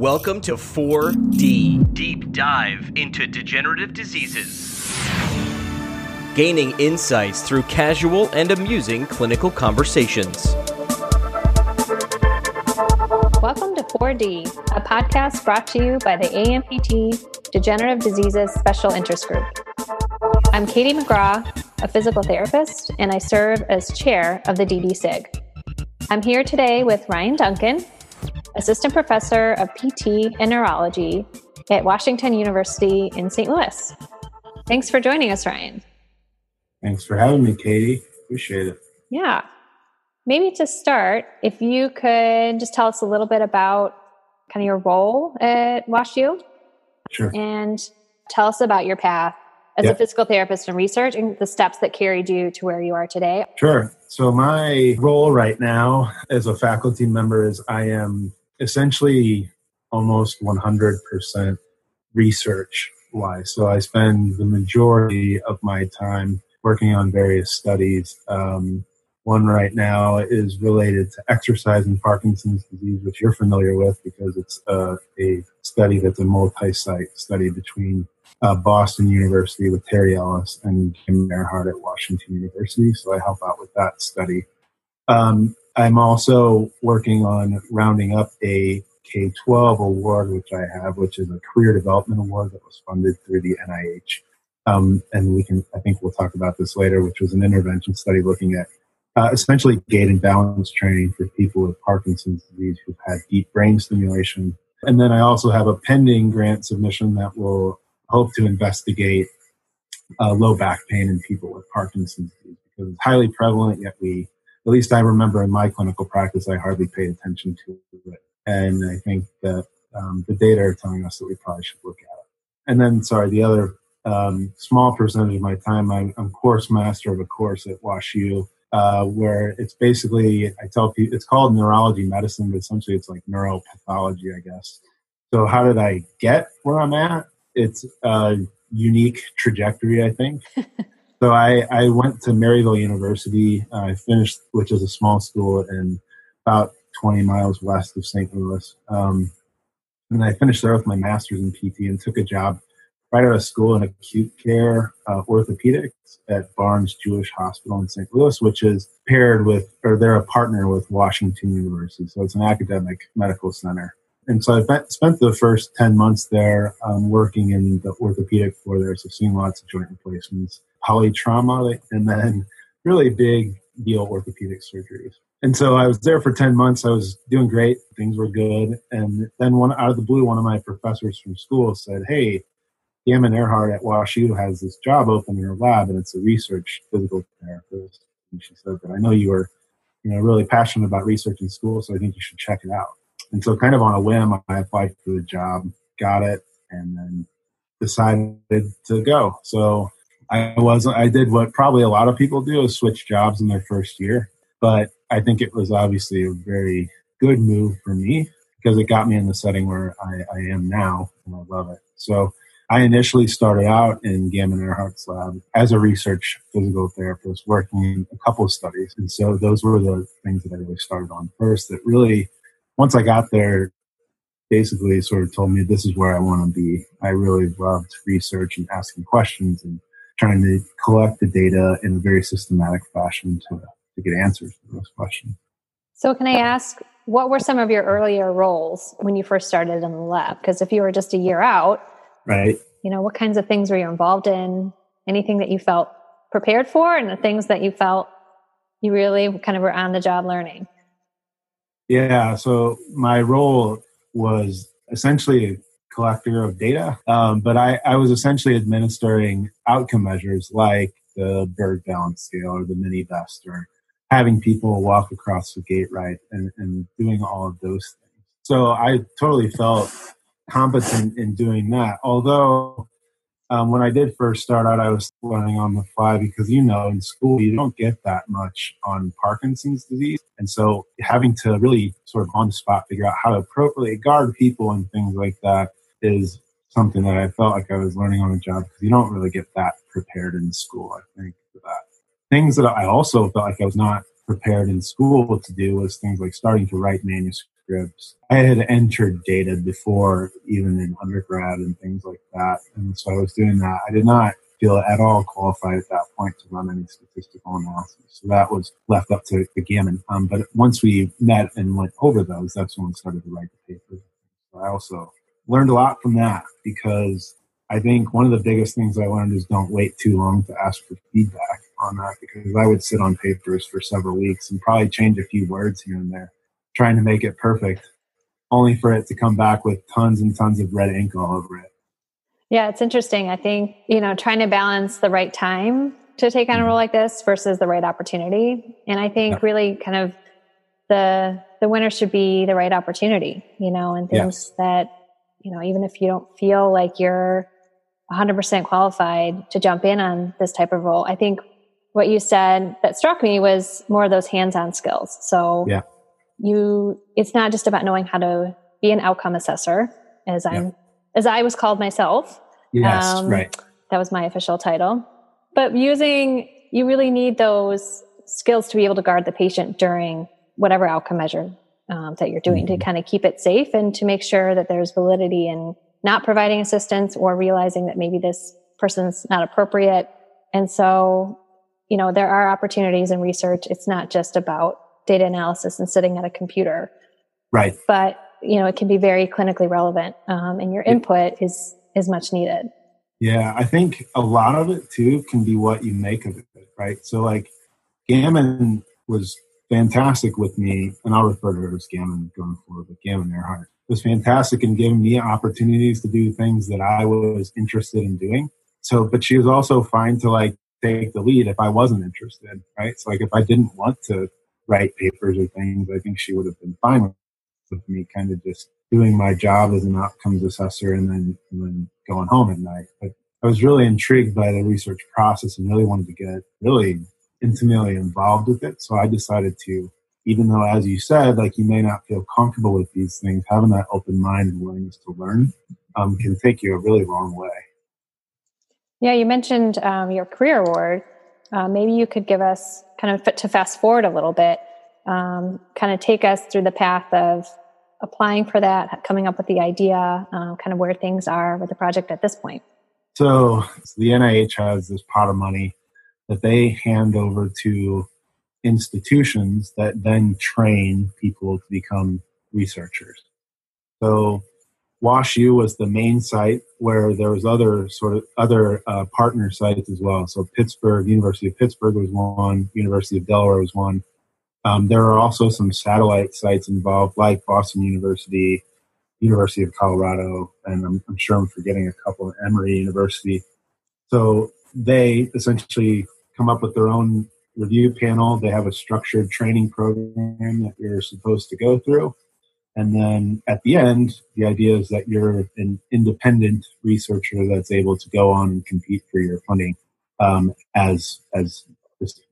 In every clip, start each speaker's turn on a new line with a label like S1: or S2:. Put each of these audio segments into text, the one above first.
S1: Welcome to 4D, deep dive into degenerative diseases. Gaining insights through casual and amusing clinical conversations.
S2: Welcome to 4D, a podcast brought to you by the ANPT Degenerative Diseases Special Interest Group. I'm Katie McGraw, a physical therapist, and I serve as chair of the DDSIG. I'm here today with Ryan Duncan, assistant professor of PT and neurology at Washington University in St. Louis. Thanks for joining us, Ryan.
S3: Thanks for having me, Katie. Appreciate it.
S2: Yeah. Maybe to start, if you could just tell us a little bit about kind of your role at WashU.
S3: Sure.
S2: And tell us about your path as yep. a physical therapist and research and the steps that carried you to where you are today.
S3: Sure. So, my role right now as a faculty member is I am essentially almost 100% research wise. So, I spend the majority of my time working on various studies. Um, one right now is related to exercise and Parkinson's disease, which you're familiar with because it's uh, a study that's a multi site study between uh, Boston University with Terry Ellis and Jim Earhart at Washington University. So I help out with that study. Um, I'm also working on rounding up a K 12 award, which I have, which is a career development award that was funded through the NIH. Um, and we can, I think we'll talk about this later, which was an intervention study looking at uh, essentially gait and balance training for people with Parkinson's disease who've had deep brain stimulation. And then I also have a pending grant submission that will hope to investigate uh, low back pain in people with Parkinson's disease because it's highly prevalent, yet we, at least I remember in my clinical practice, I hardly paid attention to it. And I think that um, the data are telling us that we probably should look at it. And then, sorry, the other um, small percentage of my time, I'm, I'm course master of a course at WashU. Uh, where it's basically, I tell people, it's called neurology medicine, but essentially it's like neuropathology, I guess. So, how did I get where I'm at? it's a unique trajectory, I think. so I, I went to Maryville University. I finished, which is a small school in about 20 miles west of St. Louis. Um, and I finished there with my master's in PT and took a job right out of school in acute care uh, orthopedics at Barnes Jewish Hospital in St. Louis, which is paired with, or they're a partner with Washington University. So it's an academic medical center and so I spent the first 10 months there um, working in the orthopedic floor there, so seeing lots of joint replacements, polytrauma, and then really big deal orthopedic surgeries. And so I was there for 10 months. I was doing great. Things were good. And then one out of the blue, one of my professors from school said, Hey, Gammon Earhart at WashU has this job open in her lab and it's a research physical therapist. And she said that I know you were, you know, really passionate about research in school, so I think you should check it out. And so, kind of on a whim, I applied for the job, got it, and then decided to go. So I was I did what probably a lot of people do is switch jobs in their first year. But I think it was obviously a very good move for me because it got me in the setting where I, I am now and I love it. So I initially started out in Gammon Earhart's lab as a research physical therapist working in a couple of studies. And so those were the things that I really started on first that really once I got there, basically sort of told me this is where I want to be. I really loved research and asking questions and trying to collect the data in a very systematic fashion to, to get answers to those questions.
S2: So, can I ask, what were some of your earlier roles when you first started in the lab? Because if you were just a year out,
S3: right?
S2: You know, what kinds of things were you involved in? Anything that you felt prepared for, and the things that you felt you really kind of were on the job learning?
S3: Yeah, so my role was essentially collector of data, um, but I, I was essentially administering outcome measures like the Berg balance scale or the mini best or having people walk across the GAITRite and, and doing all of those things. So I totally felt competent in doing that. Although um, when I did first start out, I was learning on the fly because you know in school you don't get that much on Parkinson's disease, and so having to really sort of on the spot figure out how to appropriately guard people and things like that is something that I felt like I was learning on the job because you don't really get that prepared in school. I think for that things that I also felt like I was not prepared in school to do was things like starting to write manuscripts. I had entered data before, even in undergrad and things like that. And so I was doing that. I did not feel at all qualified at that point to run any statistical analysis. So that was left up to, the Gammon. Um, but once we met and went over those, that's when we started to write the paper. So I also learned a lot from that because I think one of the biggest things I learned is don't wait too long to ask for feedback on that because I would sit on papers for several weeks and probably change a few words here and there, trying to make it perfect, only for it to come back with tons and tons of red ink all over it.
S2: Yeah, it's interesting. I think, you know, trying to balance the right time to take on a role mm-hmm. like this versus the right opportunity. And I think yeah. really kind of the the winner should be the right opportunity, you know, and things yes. that, you know, even if you don't feel like you're 100% qualified to jump in on this type of role. I think what you said that struck me was more of those hands-on skills. So yeah. you it's not just about knowing how to be an outcome assessor as I'm yeah. as I was called myself.
S3: Yes, um, right.
S2: That was my official title. But using you really need those skills to be able to guard the patient during whatever outcome measure um, that you're doing mm-hmm. to kind of keep it safe and to make sure that there's validity in not providing assistance or realizing that maybe this person's not appropriate. And so you know, there are opportunities in research. It's not just about data analysis and sitting at a computer.
S3: Right.
S2: But, you know, it can be very clinically relevant um, and your input is, is much needed.
S3: Yeah. I think a lot of it too can be what you make of it. Right. So like Gammon was fantastic with me, and I'll refer to her as Gammon going forward, but Gammon Earhart was fantastic in giving me opportunities to do things that I was interested in doing. So, but she was also fine to like take the lead if I wasn't interested, right? So like if I didn't want to write papers or things, I think she would have been fine with, me kind of just doing my job as an outcomes assessor and then and then going home at night. But I was really intrigued by the research process and really wanted to get really intimately involved with it. So I decided to, even though as you said, like you may not feel comfortable with these things, having that open mind and willingness to learn um, can take you a really long way.
S2: Yeah, you mentioned um, your career award. Uh, maybe you could give us kind of to fast forward a little bit, um, kind of take us through the path of applying for that, coming up with the idea, uh, kind of where things are with the project at this point.
S3: So, so the NIH has this pot of money that they hand over to institutions that then train people to become researchers. So WashU was the main site where there was other sort of other uh, partner sites as well. So Pittsburgh, University of Pittsburgh was one, University of Delaware was one. Um, there are also some satellite sites involved, like Boston University, University of Colorado, and I'm, I'm sure I'm forgetting a couple, Emory University. So they essentially come up with their own review panel. They have a structured training program that you're supposed to go through and then at the end, the idea is that you're an independent researcher that's able to go on and compete for your funding um, as as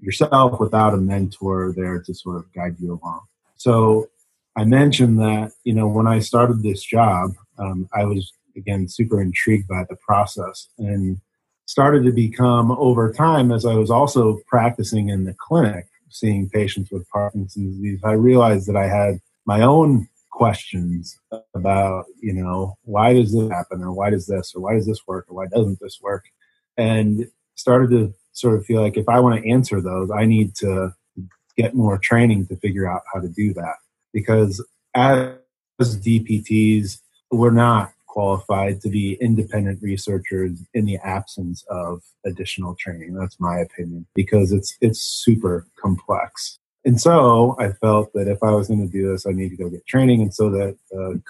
S3: yourself without a mentor there to sort of guide you along. So I mentioned that you know when I started this job, um, I was again super intrigued by the process and started to become over time as I was also practicing in the clinic, seeing patients with Parkinson's disease. I realized that I had my own questions about, you know, why does this happen or why does this or why does this work or why doesn't this work? And started to sort of feel like if I want to answer those, I need to get more training to figure out how to do that. Because as DPTs, we're not qualified to be independent researchers in the absence of additional training. That's my opinion because it's it's super complex. And so I felt that if I was going to do this, I need to go get training. And so that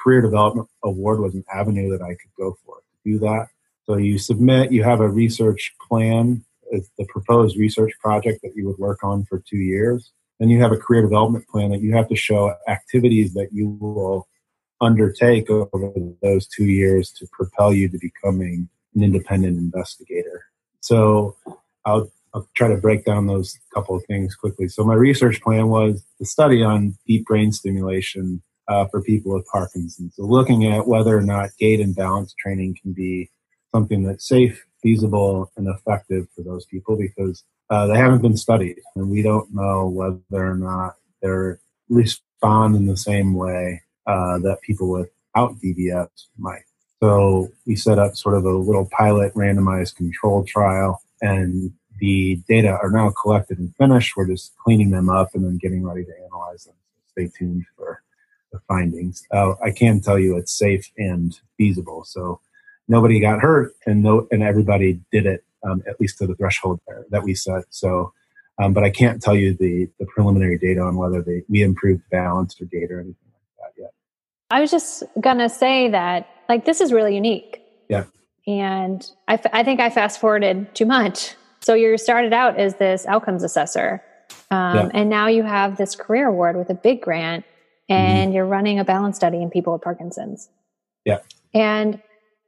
S3: career development award was an avenue that I could go for to do that. So you submit, you have a research plan, the proposed research project that you would work on for two years. Then you have a career development plan that you have to show activities that you will undertake over those two years to propel you to becoming an independent investigator. So I'll I'll try to break down those couple of things quickly. So my research plan was the study on deep brain stimulation uh, for people with Parkinson's. So looking at whether or not gait and balance training can be something that's safe, feasible, and effective for those people because uh, they haven't been studied, and we don't know whether or not they respond in the same way uh, that people without DBS might. So we set up sort of a little pilot randomized control trial, and the data are now collected and finished. We're just cleaning them up and then getting ready to analyze them. Stay tuned for the findings. Uh, I can tell you it's safe and feasible. So nobody got hurt, and no, and everybody did it um, at least to the threshold there that we set. So, um, but I can't tell you the the preliminary data on whether they we improved balance or data or anything.
S2: I was just gonna say that like this is really unique.
S3: Yeah.
S2: And I, f- I think I fast forwarded too much. So you started out as this outcomes assessor, um, yeah. and now you have this career award with a big grant, and mm-hmm. you're running a balance study in people with Parkinson's.
S3: Yeah.
S2: And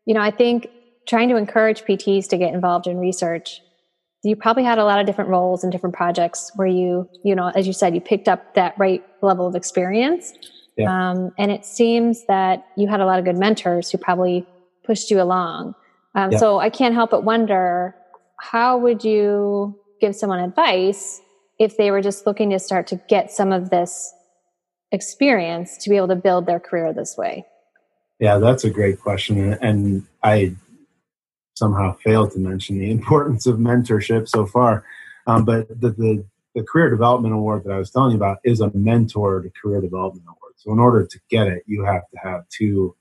S2: you know, I think trying to encourage PTs to get involved in research, you probably had a lot of different roles and different projects where you, you know, as you said, you picked up that right level of experience. Yeah. Um, and it seems that you had a lot of good mentors who probably pushed you along. Um, yeah. So I can't help but wonder how would you give someone advice if they were just looking to start to get some of this experience to be able to build their career this way?
S3: Yeah, that's a great question. And I somehow failed to mention the importance of mentorship so far. Um, but the, the, the, Career Development Award that I was telling you about is a mentored career development award. So, in order to get it, you have to have two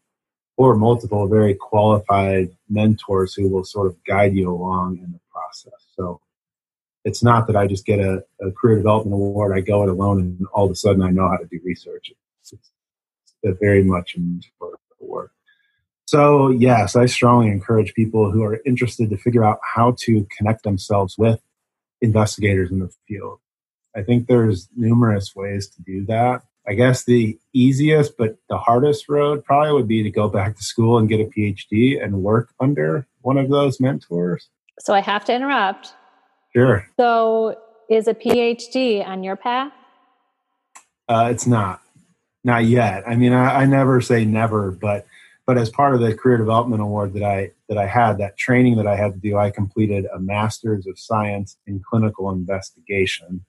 S3: or multiple very qualified mentors who will sort of guide you along in the process. So, it's not that I just get a, a career development award, I go it alone, and all of a sudden I know how to do research. It's, it's very much mentor work. So, yes, I strongly encourage people who are interested to figure out how to connect themselves with investigators in the field. I think there's numerous ways to do that. I guess the easiest but the hardest road probably would be to go back to school and get a PhD and work under one of those mentors.
S2: So I have to interrupt.
S3: Sure.
S2: So is a PhD on your path?
S3: Uh, it's not. Not yet. I mean, I, I never say never, but but as part of the career development award that I that I had, that training that I had to do, I completed a master's of science in clinical investigation.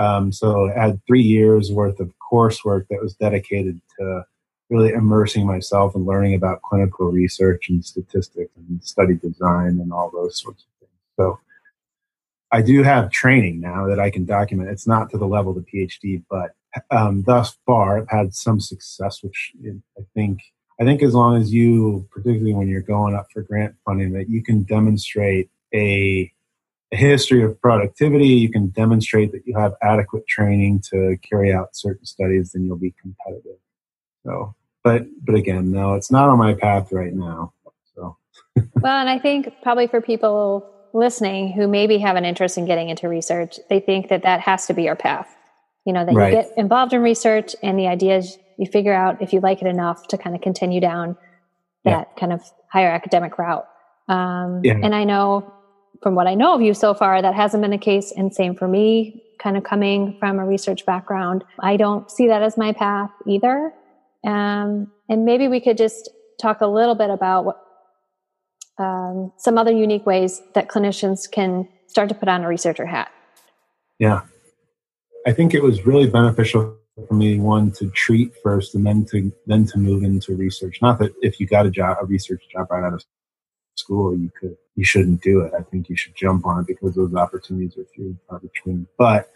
S3: Um, so I had three years worth of coursework that was dedicated to really immersing myself and learning about clinical research and statistics and study design and all those sorts of things. So I do have training now that I can document. It's not to the level of the PhD, but um, thus far I've had some success, which I think I think as long as you, particularly when you're going up for grant funding, that you can demonstrate a, a history of productivity, you can demonstrate that you have adequate training to carry out certain studies, then you'll be competitive. So, but but again, no, it's not on my path right now. So,
S2: well, and I think probably for people listening who maybe have an interest in getting into research, they think that that has to be your path you know that right. you get involved in research and the idea is you figure out if you like it enough to kind of continue down that yeah. kind of higher academic route um, yeah. and i know from what i know of you so far that hasn't been the case and same for me kind of coming from a research background. I don't see that as my path either. Um, and maybe we could just talk a little bit about what um, some other unique ways that clinicians can start to put on a researcher hat.
S3: Yeah. I think it was really beneficial for me one to treat first and then to then to move into research. Not that if you got a job a research job right out of school you could you shouldn't do it. I think you should jump on it because those opportunities are few and far between. But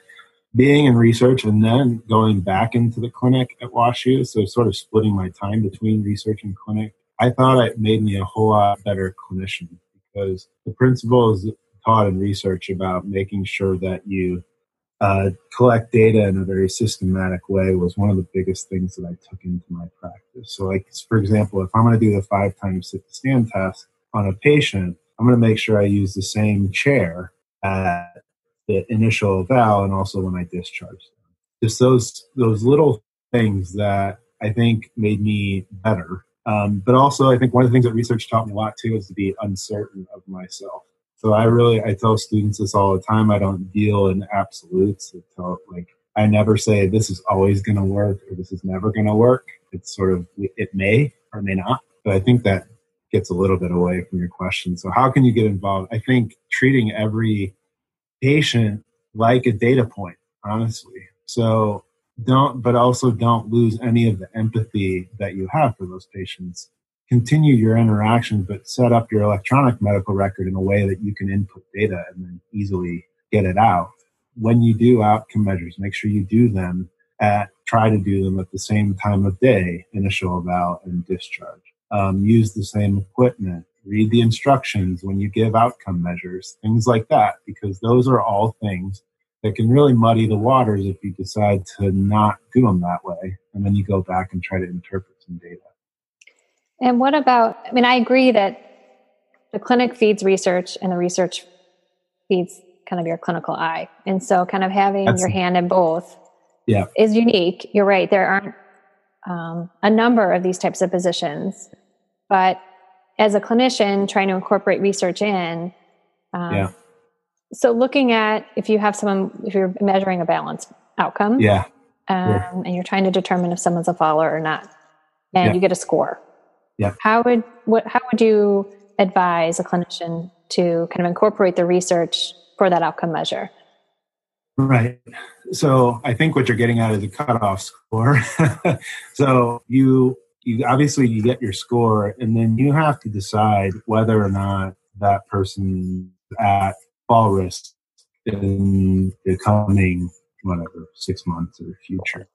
S3: being in research and then going back into the clinic at WashU, so sort of splitting my time between research and clinic, I thought it made me a whole lot better clinician because the principles taught in research about making sure that you uh, collect data in a very systematic way was one of the biggest things that I took into my practice. So, like for example, if I'm going to do the five times sit to stand test on a patient, I'm going to make sure I use the same chair at the initial eval and also when I discharge them. Just those those little things that I think made me better. Um, but also, I think one of the things that research taught me a lot too is to be uncertain of myself. So I really I tell students this all the time. I don't deal in absolutes. I tell, like I never say this is always going to work or this is never going to work. It's sort of it may or may not. But I think that gets a little bit away from your question. So how can you get involved? I think treating every patient like a data point, honestly. So don't but also don't lose any of the empathy that you have for those patients continue your interaction, but set up your electronic medical record in a way that you can input data and then easily get it out when you do outcome measures make sure you do them at try to do them at the same time of day initial eval and discharge um, use the same equipment read the instructions when you give outcome measures things like that because those are all things that can really muddy the waters if you decide to not do them that way and then you go back and try to interpret some data.
S2: And what about i mean i agree that the clinic feeds research and the research feeds kind of your clinical eye. And so kind of having That's, your hand in both
S3: yeah.
S2: is unique. You're right there aren't um, a number of these types of positions but as a clinician trying to incorporate research in um,
S3: yeah.
S2: so looking at if you have someone if you're measuring a balance outcome
S3: yeah,
S2: um, yeah. and you're trying to determine if someone's a faller or not and yeah. you get a score.
S3: Yeah.
S2: How would what how would you advise a clinician to kind of incorporate the research for that outcome measure?
S3: Right. So i think what you're getting out of the cutoff score. So you you obviously you get your score and then you have to decide whether or not that person at fall risk in the coming whatever six months or future.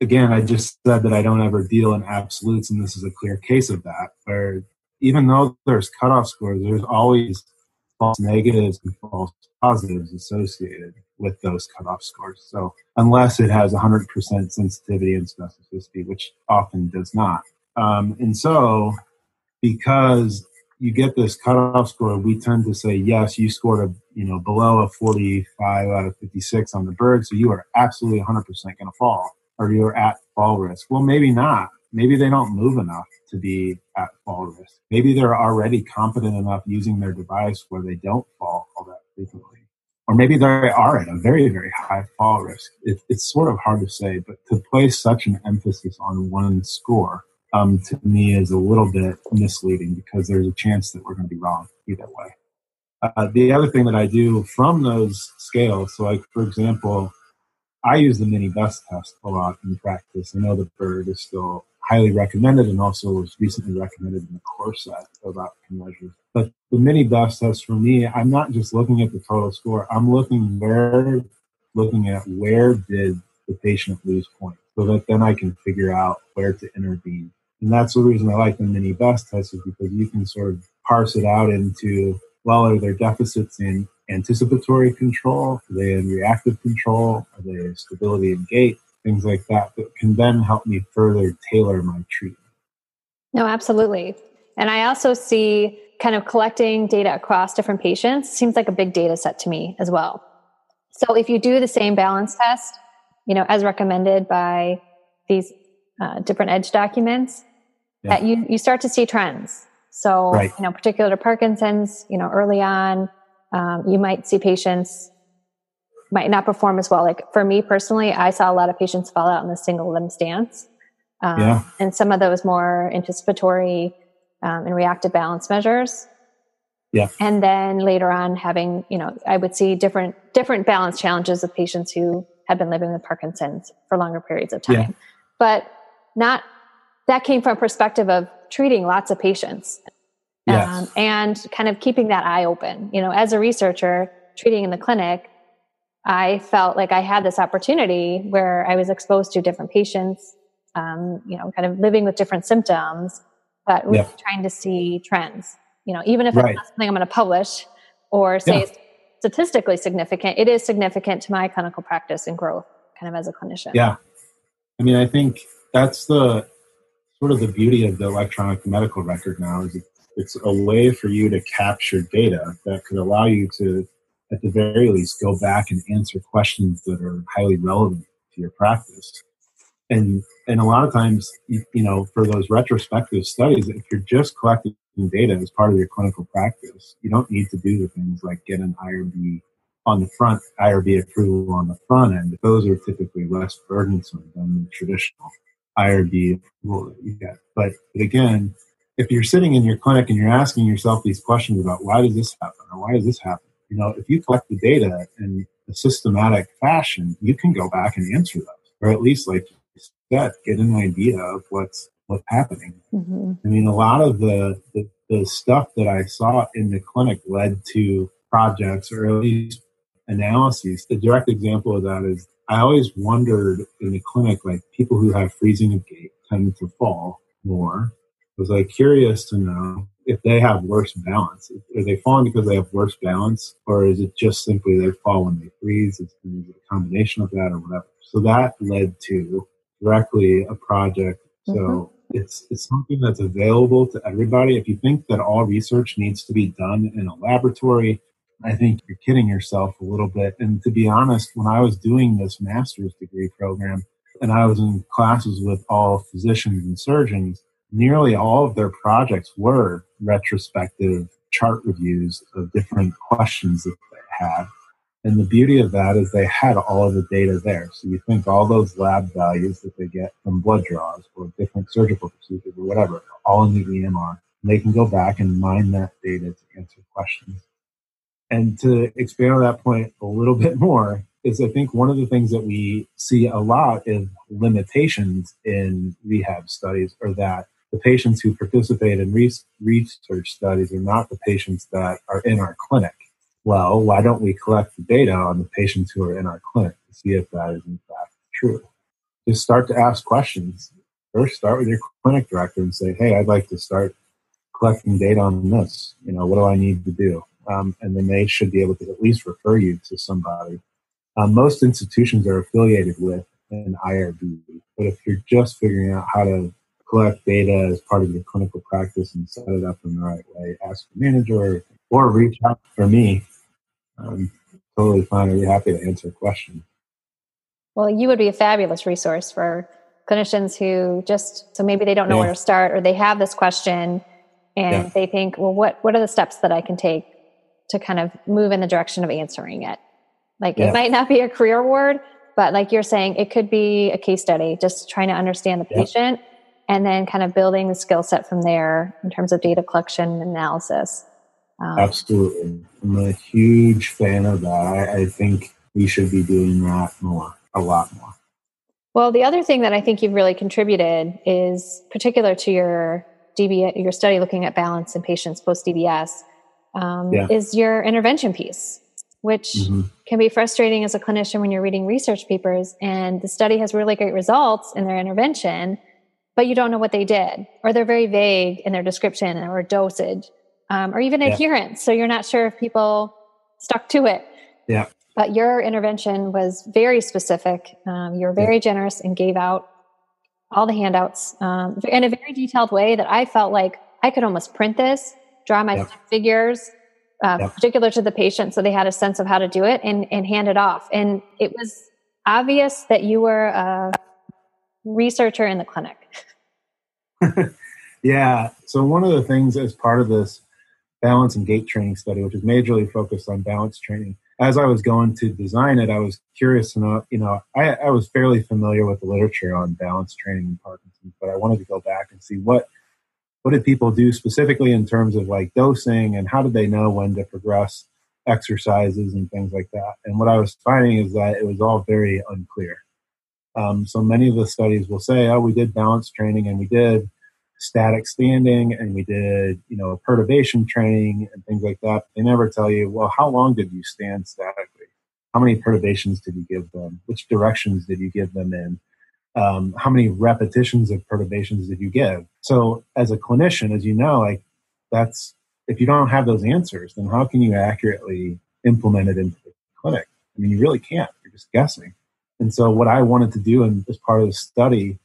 S3: Again, I just said that I don't ever deal in absolutes, and this is a clear case of that. Where even though there's cutoff scores, there's always false negatives and false positives associated with those cutoff scores. So unless it has 100% sensitivity and specificity, which often does not. Um, and so because you get this cutoff score, we tend to say, yes, you scored a you know below a 45 out of 56 on the Berg. so you are absolutely 100% going to fall, or you're at fall risk. Well, maybe not. Maybe they don't move enough to be at fall risk. Maybe they're already competent enough using their device where they don't fall all that frequently. Or maybe they are at a very, very high fall risk. It, it's sort of hard to say, but to place such an emphasis on one score um, to me is a little bit misleading because there's a chance that we're going to be wrong either way. Uh, the other thing that I do from those scales, so like for example, I use the mini best test a lot in practice. I know the Berg is still highly recommended and also was recently recommended in the core set of outcome measures. But the mini best test for me, I'm not just looking at the total score. I'm looking where, looking at where did the patient lose points so that then I can figure out where to intervene and that's the reason I like the mini best test is because you can sort of parse it out into, well, are there deficits in anticipatory control? Are they in reactive control? Are they stability and gait? Things like that that can then help me further tailor my treatment.
S2: No, absolutely. And I also see kind of collecting data across different patients seems like a big data set to me as well. So if you do the same balance test, you know, as recommended by these uh, different edge documents, yeah. you, you start to see trends. So, right. you know, particular to Parkinson's, you know, early on, um, you might see patients might not perform as well. Like for me personally, I saw a lot of patients fall out in the single limb stance. Um, yeah. And some of those more anticipatory um, and reactive balance measures.
S3: Yeah.
S2: And then later on having, you know, I would see different, different balance challenges of patients who had been living with Parkinson's for longer periods of time. Yeah. But not that came from a perspective of treating lots of patients
S3: yes. um,
S2: and kind of keeping that eye open. You know, as a researcher treating in the clinic, I felt like I had this opportunity where I was exposed to different patients, um, you know, kind of living with different symptoms, but really yeah. trying to see trends. You know, even if right. it's not something I'm going to publish or say yeah. statistically significant, it is significant to my clinical practice and growth, kind of as a clinician.
S3: Yeah, I mean, I think that's the sort of the beauty of the electronic medical record now is it's a way for you to capture data that could allow you to at the very least go back and answer questions that are highly relevant to your practice and and a lot of times you, know for those retrospective studies if you're just collecting data as part of your clinical practice you don't need to do the things like get an irb on the front irb approval on the front end those are typically less burdensome than the traditional IRB approval that you get. But, but again, if you're sitting in your clinic and you're asking yourself these questions about why does this happen or why does this happen, you know, if you collect the data in a systematic fashion, you can go back and answer them. or at least like that, get an idea of what's what's happening. Mm-hmm. I mean, a lot of the, the the stuff that I saw in the clinic led to projects or at least analyses. The direct example of that is I always wondered in the clinic, like people who have freezing of gait tend to fall more. I was like curious to know if they have worse balance. Are they falling because they have worse balance, or is it just simply they fall when they freeze? Is it a combination of that or whatever? So that led to directly a project. So mm-hmm. it's it's something that's available to everybody. If you think that all research needs to be done in a laboratory, I think you're kidding yourself a little bit. And to be honest, when I was doing this master's degree program and I was in classes with all physicians and surgeons, nearly all of their projects were retrospective chart reviews of different questions that they had. And the beauty of that is they had all of the data there. So you think all those lab values that they get from blood draws or different surgical procedures or whatever, all in the EMR. They can go back and mine that data to answer questions. And to expand on that point a little bit more, is I think one of the things that we see a lot is limitations in rehab studies are that the patients who participate in research studies are not the patients that are in our clinic. Well, why don't we collect the data on the patients who are in our clinic to see if that is in fact true? Just start to ask questions. First, start with your clinic director and say, "Hey, I'd like to start collecting data on this. You know, what do I need to do?" Um, and then they should be able to at least refer you to somebody. Um, most institutions are affiliated with an IRB, but if you're just figuring out how to collect data as part of your clinical practice and set it up in the right way, ask the manager or reach out for me. I'm totally fine. I'd be happy to answer a question.
S2: Well, you would be a fabulous resource for clinicians who just so maybe they don't know yeah. where to start or they have this question and yeah. they think, well, what what are the steps that I can take to kind of move in the direction of answering it. Like yeah. it might not be a career award, but like you're saying, it could be a case study, just trying to understand the patient. And then kind of building the skill set from there in terms of data collection and analysis.
S3: Um, Absolutely. I'm a huge fan of that. I, I think we should be doing that more, a lot more.
S2: Well, the other thing that I think you've really contributed is particular to your DB, your study looking at balance in patients post DBS um, yeah. is your intervention piece, which mm-hmm. can be frustrating as a clinician when you're reading research papers and the study has really great results in their intervention, but you don't know what they did, or they're very vague in their description or dosage, um, or even yeah. adherence. So you're not sure if people stuck to it.
S3: Yeah.
S2: But your intervention was very specific. Um, you were very yeah. generous and gave out all the handouts um, in a very detailed way that I felt like I could almost print this draw my yep. figures uh, yep. particular to the patient so they had a sense of how to do it and, and hand it off and it was obvious that you were a researcher in the clinic
S3: yeah so one of the things as part of this balance and gait training study which is majorly focused on balance training as i was going to design it i was curious know you know I, I was fairly familiar with the literature on balance training in parkinson's but i wanted to go back and see what what did people do specifically in terms of like dosing and how did they know when to progress exercises and things like that. And what i was finding is that it was all very unclear um, so many of the studies will say oh we did balance training and we did static standing and we did you know perturbation training and things like that. They never tell you well how long did you stand statically? How many perturbations did you give them? Which directions did you give them in? Um, how many repetitions of perturbations did you give? So as a clinician as you know like that's if you don't have those answers then how can you accurately implement it into the clinic? I mean you really can't. You're just guessing and so what i wanted to do in, as part of the study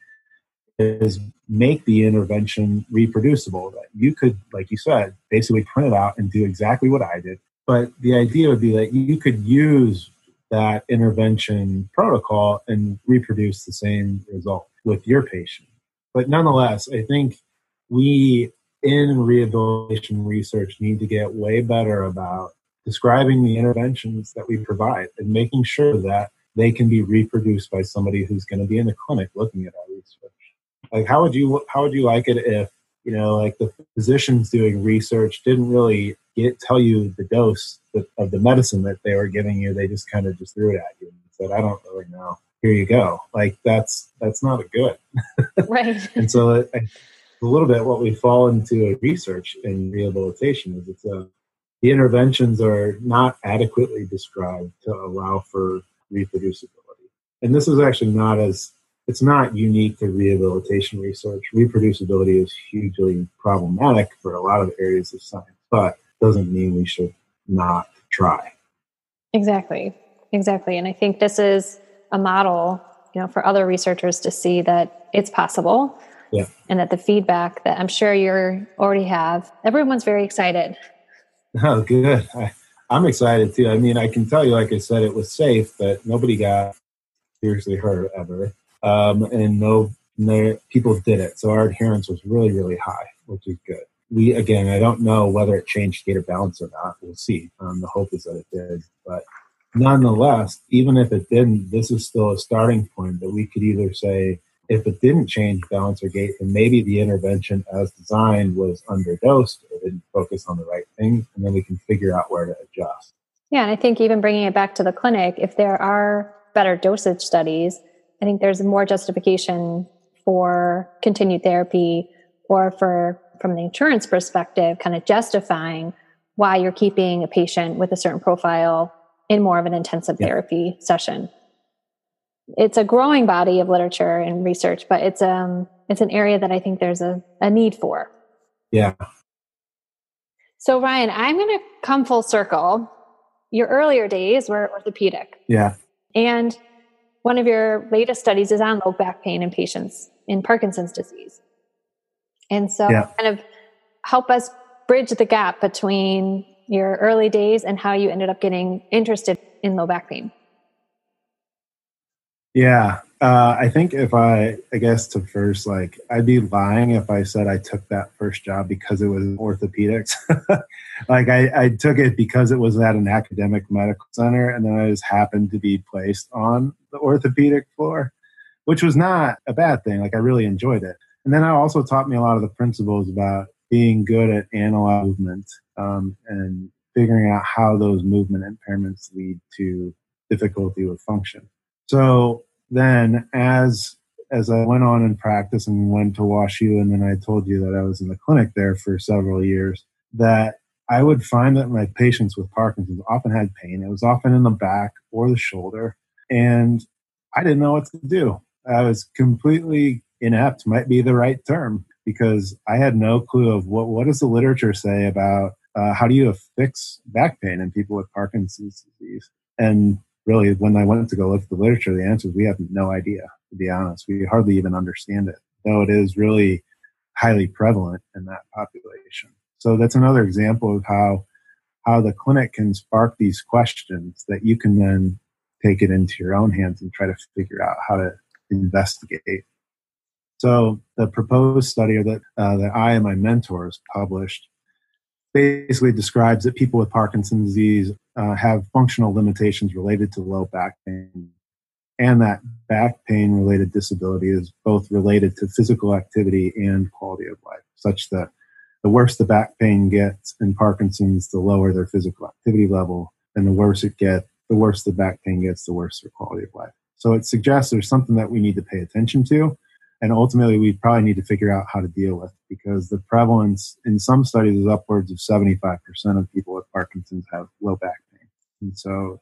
S3: is make the intervention reproducible that you could like you said basically print it out and do exactly what i did but the idea would be that you could use that intervention protocol and reproduce the same result with your patient. But nonetheless, I think we in rehabilitation research need to get way better about describing the interventions that we provide and making sure that they can be reproduced by somebody who's going to be in the clinic looking at our research. Like how would you how would you like it if, you know, like the physicians doing research didn't really get tell you the dose of the medicine that they were giving you. They just kind of just threw it at you and said, "I don't really know." here you go. Like that's that's not a good.
S2: right.
S3: and so it, a little bit what we fall into research in rehabilitation is it's a the interventions are not adequately described to allow for reproducibility. And this is actually not as it's not unique to rehabilitation research. Reproducibility is hugely problematic for a lot of areas of science, but doesn't mean we should not try.
S2: Exactly. Exactly. And I think this is a model, you know, for other researchers to see that it's possible.
S3: Yeah.
S2: And that the feedback that I'm sure you already have, everyone's very excited.
S3: Oh, good. I, I'm excited too. I mean, I can tell you, like I said, it was safe, but nobody got seriously hurt ever. Um, and no, no people did it. So our adherence was really, really high, which is good we again, I don't know whether it changed gator balance or not. We'll see. Um, the hope is that it did, but nonetheless, even if it didn't, this is still a starting point that we could either say if it didn't change balance or gait, then maybe the intervention as designed was underdosed or didn't focus on the right things, and then we can figure out where to adjust.
S2: Yeah, and I think even bringing it back to the clinic, if there are better dosage studies, I think there's more justification for continued therapy or for from the insurance perspective, kind of justifying why you're keeping a patient with a certain profile in more of an intensive yeah. therapy session. It's a growing body of literature and research, but it's um it's an area that I think there's a, a need for.
S3: Yeah.
S2: So Ryan, I'm gonna come full circle. Your earlier days were orthopedic.
S3: Yeah.
S2: And one of your latest studies is on low back pain in patients in Parkinson's disease. And so, yeah. kind of help us bridge the gap between your early days and how you ended up getting interested in low back pain.
S3: Yeah, uh, I think if I, I guess to first, like, I'd be lying if I said I took that first job because it was orthopedics. like, I, I took it because it was at an academic medical center, and then I just happened to be placed on the orthopedic floor, which was not a bad thing. Like, I really enjoyed it. And then it also taught me a lot of the principles about being good at analyzing movement um, and figuring out how those movement impairments lead to difficulty with function. So then as as I went on in practice and went to WashU, and then I told you that I was in the clinic there for several years, that I would find that my patients with Parkinson's often had pain. It was often in the back or the shoulder, and I didn't know what to do. I was completely inept might be the right term because I had no clue of what what does the literature say about uh, how do you fix back pain in people with Parkinson's disease. And really, when I went to go look at the literature, the answer is we have no idea. To be honest, we hardly even understand it, though it is really highly prevalent in that population. So that's another example of how how the clinic can spark these questions that you can then take it into your own hands and try to figure out how to investigate so the proposed study that uh, that I and my mentors published basically describes that people with Parkinson's disease uh, have functional limitations related to low back pain, and that back pain related disability is both related to physical activity and quality of life, such that the worse the back pain gets in Parkinson's, the lower their physical activity level, and the worse it gets, the worse the back pain gets, the worse their quality of life. So it suggests there's something that we need to pay attention to and ultimately we probably need to figure out how to deal with because the prevalence in some studies is upwards of 75% of people with parkinson's have low back and so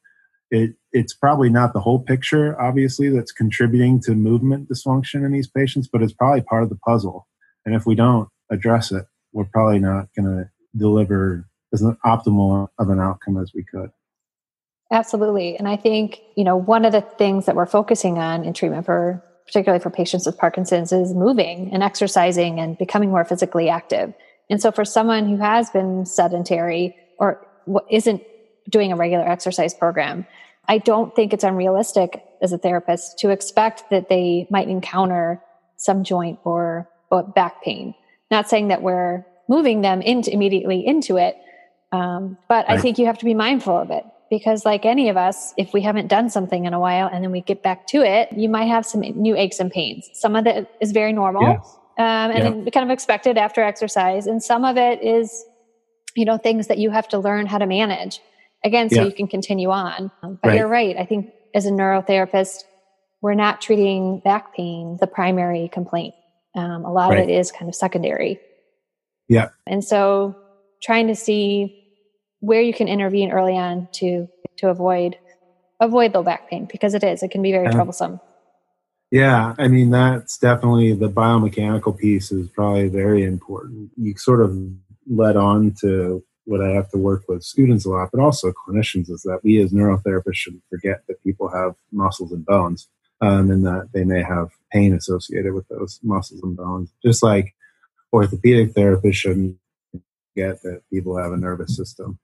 S3: it, it's probably not the whole picture obviously that's contributing to movement dysfunction in these patients but it's probably part of the puzzle. And if we don't address it we're probably not going to deliver as an optimal of an outcome as we could.
S2: Absolutely. And i think you know one of the things that we're focusing on in treatment for particularly for patients with Parkinson's, is moving and exercising and becoming more physically active. And so for someone who has been sedentary or isn't doing a regular exercise program, I don't think it's unrealistic as a therapist to expect that they might encounter some joint or or back pain. Not saying that we're moving them into immediately into it, um, but right. I think you have to be mindful of it because like any of us if we haven't done something in a while and then we get back to it you might have some new aches and pains some of it is very normal yes. um, and yeah. kind of expected after exercise and some of it is you know things that you have to learn how to manage again so yeah. you can continue on um, but right. you're right i think as a neurotherapist we're not treating back pain the primary complaint. Um, a lot
S3: Right.
S2: of it is kind of secondary.
S3: Yeah.
S2: And so trying to see where you can intervene early on to to avoid avoid low back pain because it is it can be very troublesome.
S3: Yeah, I mean that's definitely the biomechanical piece is probably very important. You sort of led on to what I have to work with students a lot, but also clinicians, is that we as neurotherapists shouldn't forget that people have muscles and bones, um, and that they may have pain associated with those muscles and bones. Just like orthopedic therapists shouldn't forget that people have a nervous system.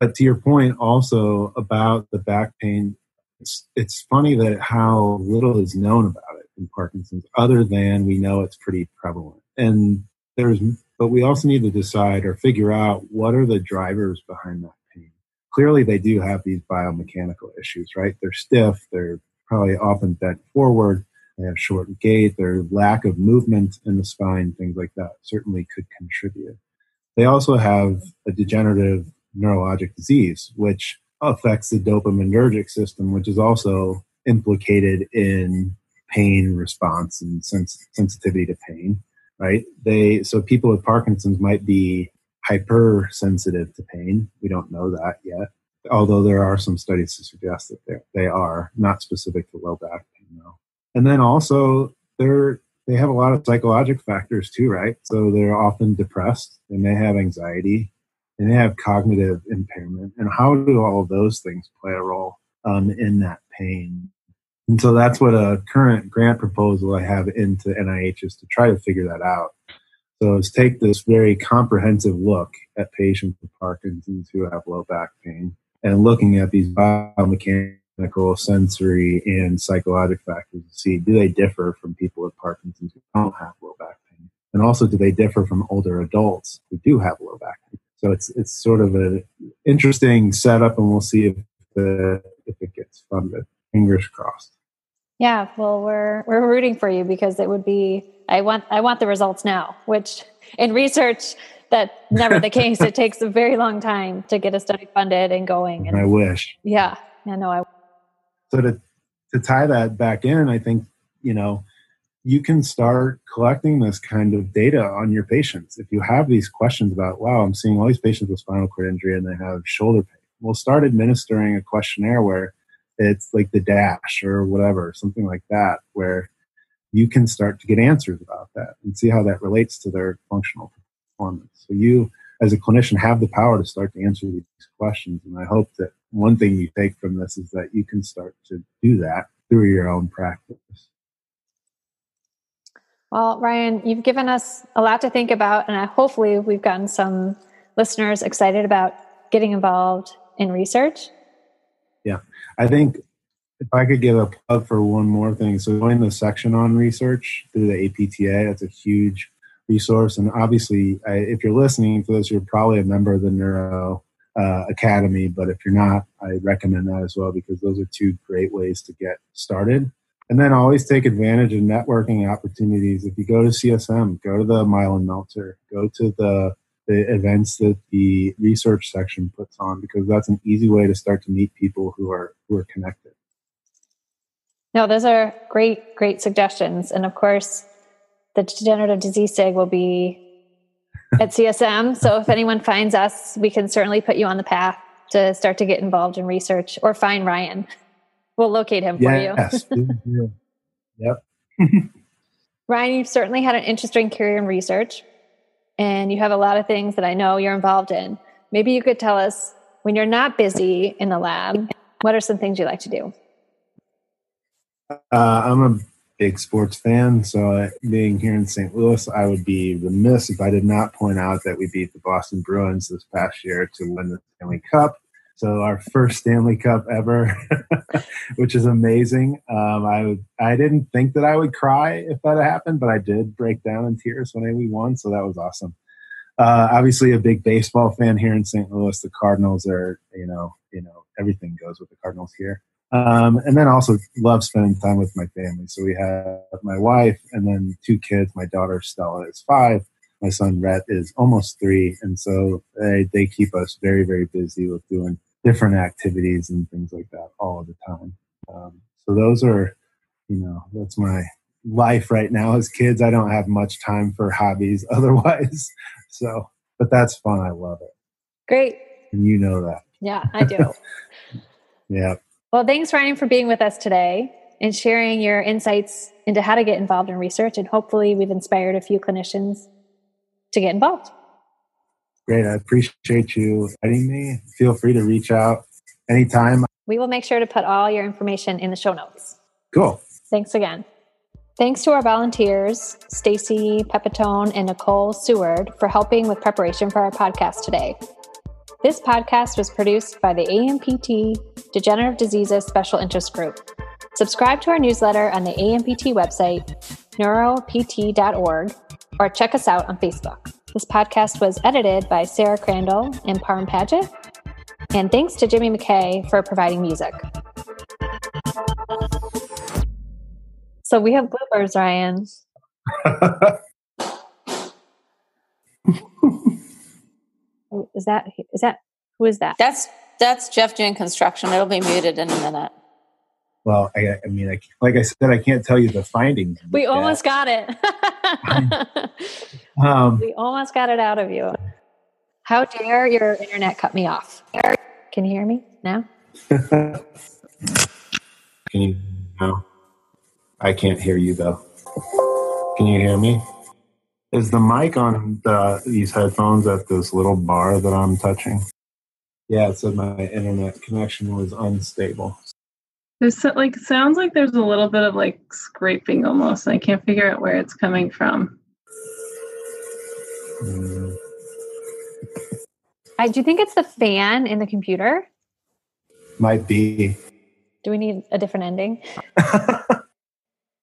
S3: But to your point, also about the back pain, it's it's funny that how little is known about it in Parkinson's, other than we know it's pretty prevalent. And there's, but we also need to decide or figure out what are the drivers behind that pain. Clearly, they do have these biomechanical issues, right? They're stiff. They're probably often bent forward. They have short gait. Their lack of movement in the spine, things like that, certainly could contribute. They also have a degenerative neurologic disease, which affects the dopaminergic system, which is also implicated in pain response and sens- sensitivity to pain. Right? They so people with Parkinson's might be hypersensitive to pain. We don't know that yet, although there are some studies to suggest that they are not specific to low back pain though. And then also they're they have a lot of psychological factors too, right? So they're often depressed. They may have anxiety. They may have cognitive impairment. And how do all of those things play a role um, in that pain? And so that's what a current grant proposal I have into NIH is to try to figure that out. So it's take this very comprehensive look at patients with Parkinson's who have low back pain and looking at these biomechanical, sensory, and psychological factors to see do they differ from people with Parkinson's who don't have low back pain, and also do they differ from older adults who do have low back pain. So it's it's sort of an interesting setup, and we'll see if the if it gets funded. Fingers crossed.
S2: Yeah, well, we're we're rooting for you because it would be. I want I want the results now. Which in research, that's never the case. It takes a very long time to get a study funded and going. And I
S3: wish.
S2: yeah, yeah, no, I
S3: so to to tie that back in, I think you know you can start collecting this kind of data on your patients. If you have these questions about, wow, I'm seeing all these patients with spinal cord injury and they have shoulder pain, we'll start administering a questionnaire where it's like the DASH or whatever, something like that, where you can start to get answers about that and see how that relates to their functional performance. So you, as a clinician, have the power to start to answer these questions. And I hope that one thing you take from this is that you can start to do that through your own practice.
S2: Well, Ryan, you've given us a lot to think about, and hopefully, we've gotten some listeners excited about getting involved in research.
S3: I think if I could give a plug for one more thing, so join the section on research through the APTA. That's a huge resource, and obviously, I, if you're listening to this, you're probably a member of the Neuro uh, Academy. But if you're not, I recommend that as well because those are two great ways to get started. And then always take advantage of networking opportunities. If you go to CSM, go to the Mylan Melter, go to the the events that the research section puts on because that's an easy way to start to meet people who are who are connected.
S2: No, those are great, great suggestions. And of course, the degenerative disease SIG will be at CSM. So if anyone finds us, we can certainly put you on the path to start to get involved in research or find Ryan. We'll locate him for you.
S3: Yes. yep.
S2: Ryan, you've certainly had an interesting career in research, and you have a lot of things that I know you're involved in. Maybe you could tell us when you're not busy in the lab, what are some things you like to do?
S3: Uh, I'm a big sports fan, so being here in St. Louis, I would be remiss if I did not point out that we beat the Boston Bruins this past year to win the Stanley Cup. So our first Stanley Cup ever, which is amazing. Um, I I didn't think that I would cry if that happened, but I did break down in tears when we won, so that was awesome. Uh, obviously, a big baseball fan here in St. Louis. The Cardinals are, you know, you know, everything goes with the Cardinals here. Um, and then also love spending time with my family. So we have my wife and then two kids. My daughter Stella is five. My son Rhett is almost three, and so they, they keep us very very busy with doing different activities and things like that all the time. Um, so those are you know, that's my life right now as kids. I don't have much time for hobbies otherwise. So, but that's fun. I love it.
S2: Great.
S3: And you know that.
S2: Yeah, I do.
S3: yeah.
S2: Well, thanks, Ryan, for being with us today and sharing your insights into how to get involved in research. And hopefully, we've inspired a few clinicians to get involved.
S3: Great. I appreciate you inviting me. Feel free to reach out anytime.
S2: We will make sure to put all your information in the show notes.
S3: Cool.
S2: Thanks again. Thanks to our volunteers, Stacy Pepitone and Nicole Seward, for helping with preparation for our podcast today. This podcast was produced by the ANPT Degenerative Diseases Special Interest Group. Subscribe to our newsletter on the ANPT website, neuropt.org, or check us out on Facebook. This podcast was edited by Sarah Crandall and Parm Paget. And thanks to Jimmy McKay for providing music. So we have bloopers, Ryan. is that is that who is that?
S4: That's that's Jeff doing construction. It'll be muted in a minute.
S3: Well, I, I mean, I, like I said, I can't tell you the findings.
S2: We almost got it. um, we almost got it out of you. How dare your internet cut me off? Can you hear me now?
S3: Can you? No, I can't hear you though. Can you hear me? Is the mic on the, these headphones at this little bar that I'm touching? Yeah, it said my internet connection was unstable.
S5: There's like sounds like there's a little bit of like scraping almost. I can't figure out where it's coming from.
S2: Mm. I, do you think it's the fan in the computer?
S3: Might be.
S2: Do we need a different ending?